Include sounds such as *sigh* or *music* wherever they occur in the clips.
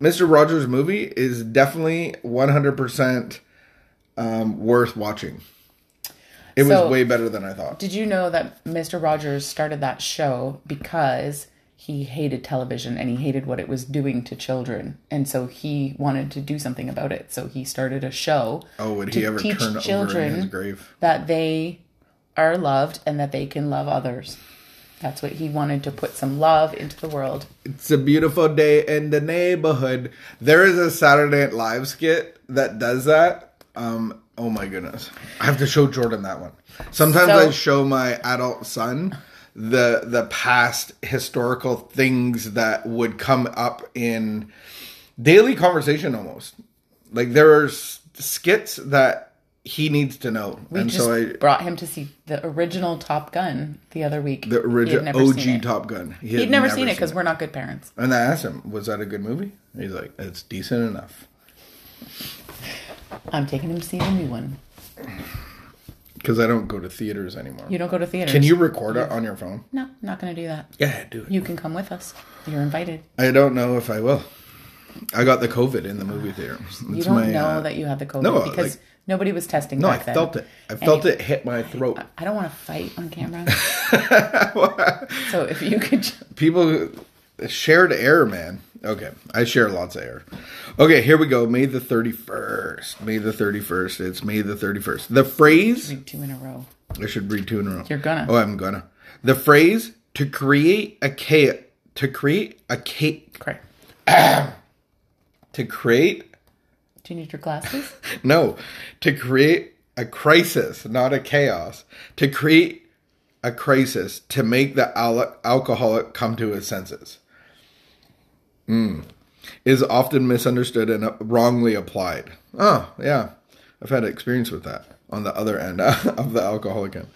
Mr. Rogers movie is definitely 100% um, worth watching. It So- was way better than I thought. Did you know that Mr. Rogers started that show because he hated television and he hated what it was doing to children, and so he wanted to do something about it. So he started a show Oh, would to he ever teach turn over in children his grave? that they are loved and that they can love others. That's what he wanted to put some love into the world. It's a beautiful day in the neighborhood. There is a Saturday Night Live skit that does that. Um, oh my goodness. I have to show Jordan that one. Sometimes So- I show my adult son the the past historical things that would come up in daily conversation almost. Like there are s- skits that he needs to know. We and just so I brought him to see the original Top Gun the other week. the original OG. Top Gun. He He'd had never, seen it because we're not good parents. And I asked him, "Was that a good movie?" He's like, "It's decent enough." I'm taking him to see the new one. Because I don't go to theaters anymore. You don't go to theaters. Can you record it on your phone? No, not going to do that. Yeah, do it. You can come with us. You're invited. I don't know if I will. I got the COVID in the movie theater. You don't my, know uh, that you had the COVID no, because like- nobody was testing No, I then. felt it. I felt you- it hit my throat. I don't want to fight on camera. *laughs* so if you could, People shared air, man. Okay, I share lots of air. Okay, here we go. May the thirty first. May the thirty first. It's May the thirty first. The phrase read two in a row. I should read two in a row. You're gonna. Oh, I'm gonna. The phrase to create a chaos. To create a cake. Correct. *clears throat* To create Do you need your glasses? *laughs* No, to create a crisis, not a chaos. To create a crisis to make the al- alcoholic come to his senses. Mm. Is often misunderstood and wrongly applied. Oh, yeah. I've had experience with that on the other end *laughs* of the alcoholic end.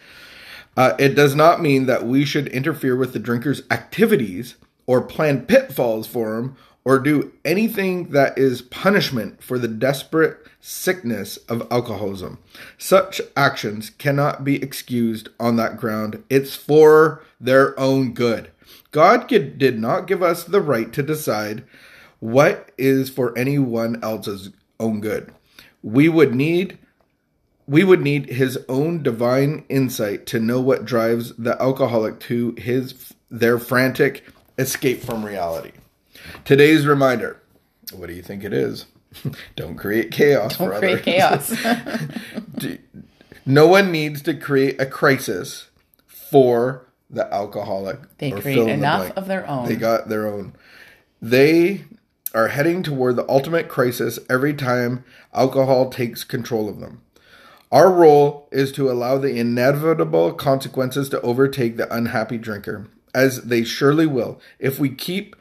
Uh, it does not mean that we should interfere with the drinker's activities or plan pitfalls for him or do anything that is punishment for the desperate sickness of alcoholism. Such actions cannot be excused on that ground. It's for their own good. God did not give us the right to decide what is for anyone else's own good. We would need we would need his own divine insight to know what drives the alcoholic to his their frantic escape from reality. Today's reminder. What do you think it is? *laughs* Don't create chaos Don't for create others. chaos. *laughs* *laughs* No one needs to create a crisis for the alcoholic. They or create in the enough of their own. They got their own. They are heading toward the ultimate crisis every time alcohol takes control of them. Our role is to allow the inevitable consequences to overtake the unhappy drinker, as they surely will if we keep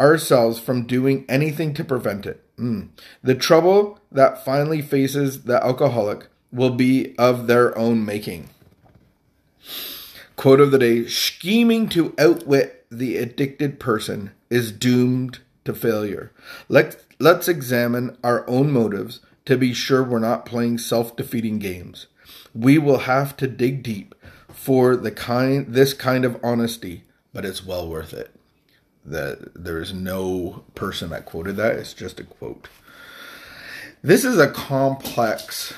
ourselves from doing anything to prevent it. Mm. The trouble that finally faces the alcoholic will be of their own making. Quote of the day Scheming to outwit the addicted person is doomed to failure. Let's, let's examine our own motives to be sure we're not playing self defeating games. We will have to dig deep for the kind this kind of honesty, but it's well worth it. That there is no person that quoted that, it's just a quote. This is a complex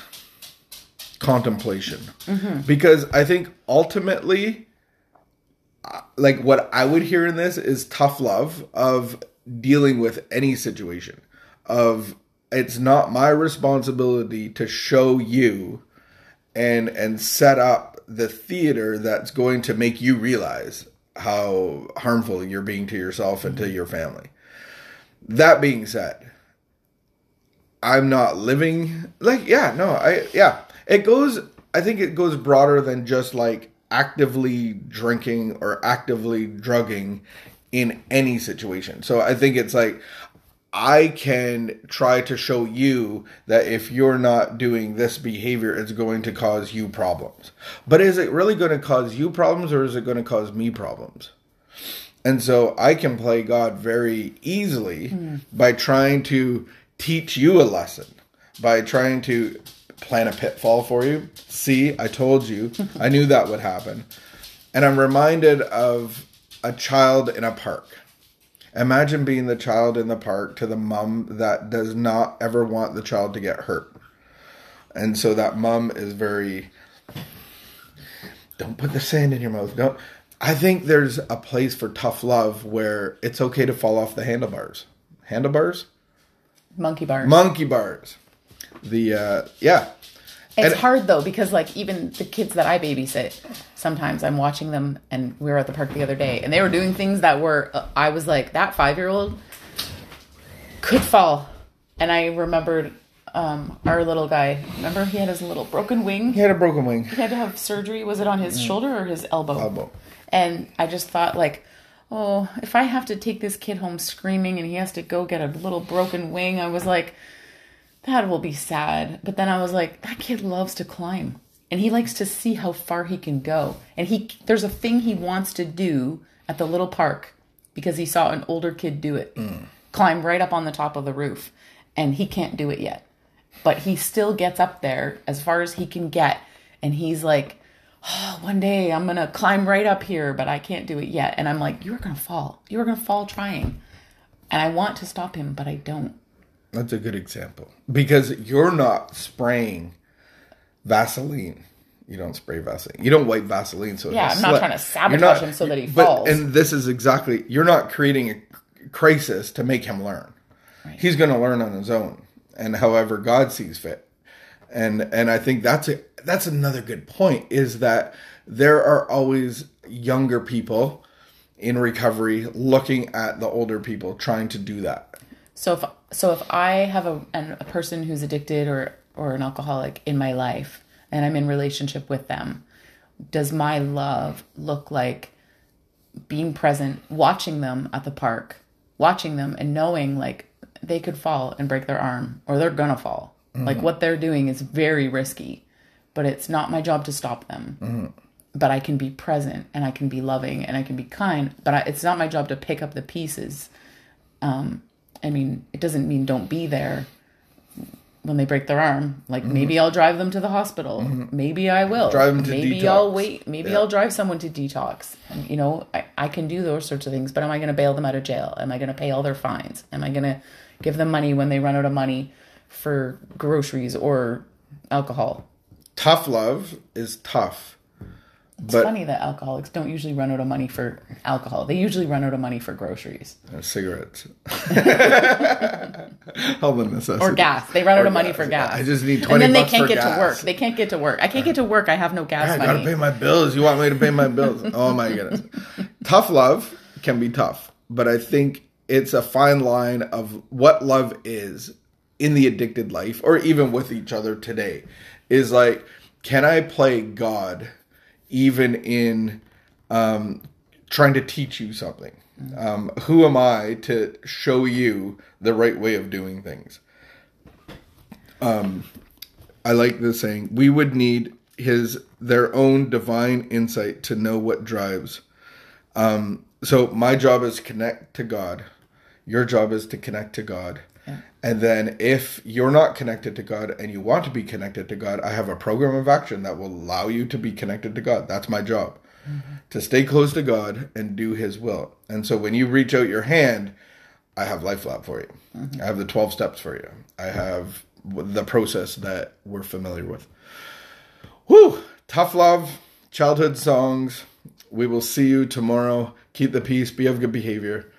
contemplation. Mm-hmm. Because I think ultimately like what I would hear in this is tough love of dealing with any situation. Of it's not my responsibility to show you and and set up the theater that's going to make you realize how harmful you're being to yourself and to mm-hmm. your family. That being said, I'm not living like yeah, no, I yeah. It goes I think it goes broader than just like actively drinking or actively drugging in any situation. So I think it's like I can try to show you that if you're not doing this behavior, it's going to cause you problems. But is it really going to cause you problems or is it going to cause me problems? And so I can play God very easily hmm. by trying to teach you a lesson, by trying to plan a pitfall for you. See, I told you, *laughs* I knew that would happen. And I'm reminded of a child in a park. Imagine being the child in the park to the mom that does not ever want the child to get hurt. And so that mom is very don't put the sand in your mouth. Don't I think there's a place for tough love where it's okay to fall off the handlebars. Handlebars? Monkey bars. Monkey bars. The uh yeah. It's And- hard though because like even the kids that I babysit, sometimes I'm watching them, and we were at the park the other day, and they were doing things that were uh, I was like that five year old could fall, and I remembered um, our little guy. Remember he had his little broken wing. He had a broken wing. He had to have surgery. Was it on his shoulder or his elbow? Elbow. And I just thought like. Oh, if I have to take this kid home screaming and he has to go get a little broken wing, I was like, that will be sad. But then I was like, that kid loves to climb and he likes to see how far he can go. And he there's a thing he wants to do at the little park because he saw an older kid do it. Mm. Climb right up on the top of the roof and he can't do it yet. But he still gets up there as far as he can get and he's like Oh, one day I'm gonna climb right up here, but I can't do it yet. And I'm like, you are gonna fall. You are gonna fall trying. And I want to stop him, but I don't. That's a good example. Because you're not spraying Vaseline. You don't spray Vaseline. You don't wipe Vaseline so Yeah, I'm not slip. trying to sabotage You're him so that he but- falls. And this is exactly you're not creating a crisis to make him learn. He's going to learn on his own, and however God sees fit. And and I think that's a that's another good point is that there are always younger people in recovery looking at the older people trying to do that. So if so if I have a an, a person who's addicted or or an alcoholic in my life and I'm in relationship with them, does my love look like being present, watching them at the park, watching them and knowing like they could fall and break their arm or they're gonna fall. Mm-hmm. Like what they're doing is very risky, but it's not my job to stop them. Mm-hmm. But I can be present and I can be loving and I can be kind, but I, it's not my job to pick up the pieces um, I mean, it doesn't mean don't be there when they break their arm. Like maybe I'll drive them to the hospital. Maybe I will. Mm-hmm. Drive them to maybe I'll wait. Maybe Yeah. I'll drive someone to detox. And, you know, I, I can do those sorts of things. But am I going to bail them out of jail? Am I going to pay all their fines? Am I going to give them money when they run out of money for groceries or alcohol? Tough love is tough. It's but funny that alcoholics don't usually run out of money for alcohol. They usually run out of money for groceries Uh, cigarettes. *laughs* All the necessities. or gas. They run out of money gas. for gas. I just need 20 and then they can't get gas. to work. They can't get to work. I can't get to work. I have no gas I money. gotta pay my bills. You want me to pay my bills? *laughs* Oh my goodness. tough love can be tough, but I think it's a fine line of what love is in the addicted life, or even with each other today. Is like, can I play God even in um, trying to teach you something? Um, who am I to show you the right way of doing things? I like this saying. We would need his their own divine insight to know what drives. Um, so my job is connect to God. Your job is to connect to God. And then if you're not connected to God and you want to be connected to God, I have a program of action that will allow you to be connected to God. That's my job. Mm-hmm. To stay close to God and do his will. And so when you reach out your hand, I have Life Lab for you. Mm-hmm. I have the 12 steps for you. I have the process that we're familiar with. Whew! Tough love, childhood songs. We will see you tomorrow. Keep the peace, be of good behavior,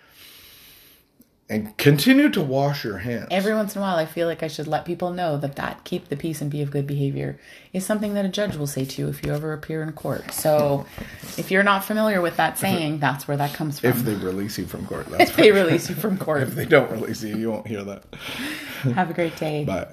and continue to wash your hands. Every once in a while, I feel like I should let people know that that keep the peace and be of good behavior is something that a judge will say to you if you ever appear in court. So, if you're not familiar with that saying, that's where that comes from. if they release you from court, *laughs* that's If they release you from *laughs* court, if they don't release you, you won't hear that. have a great day. Bye.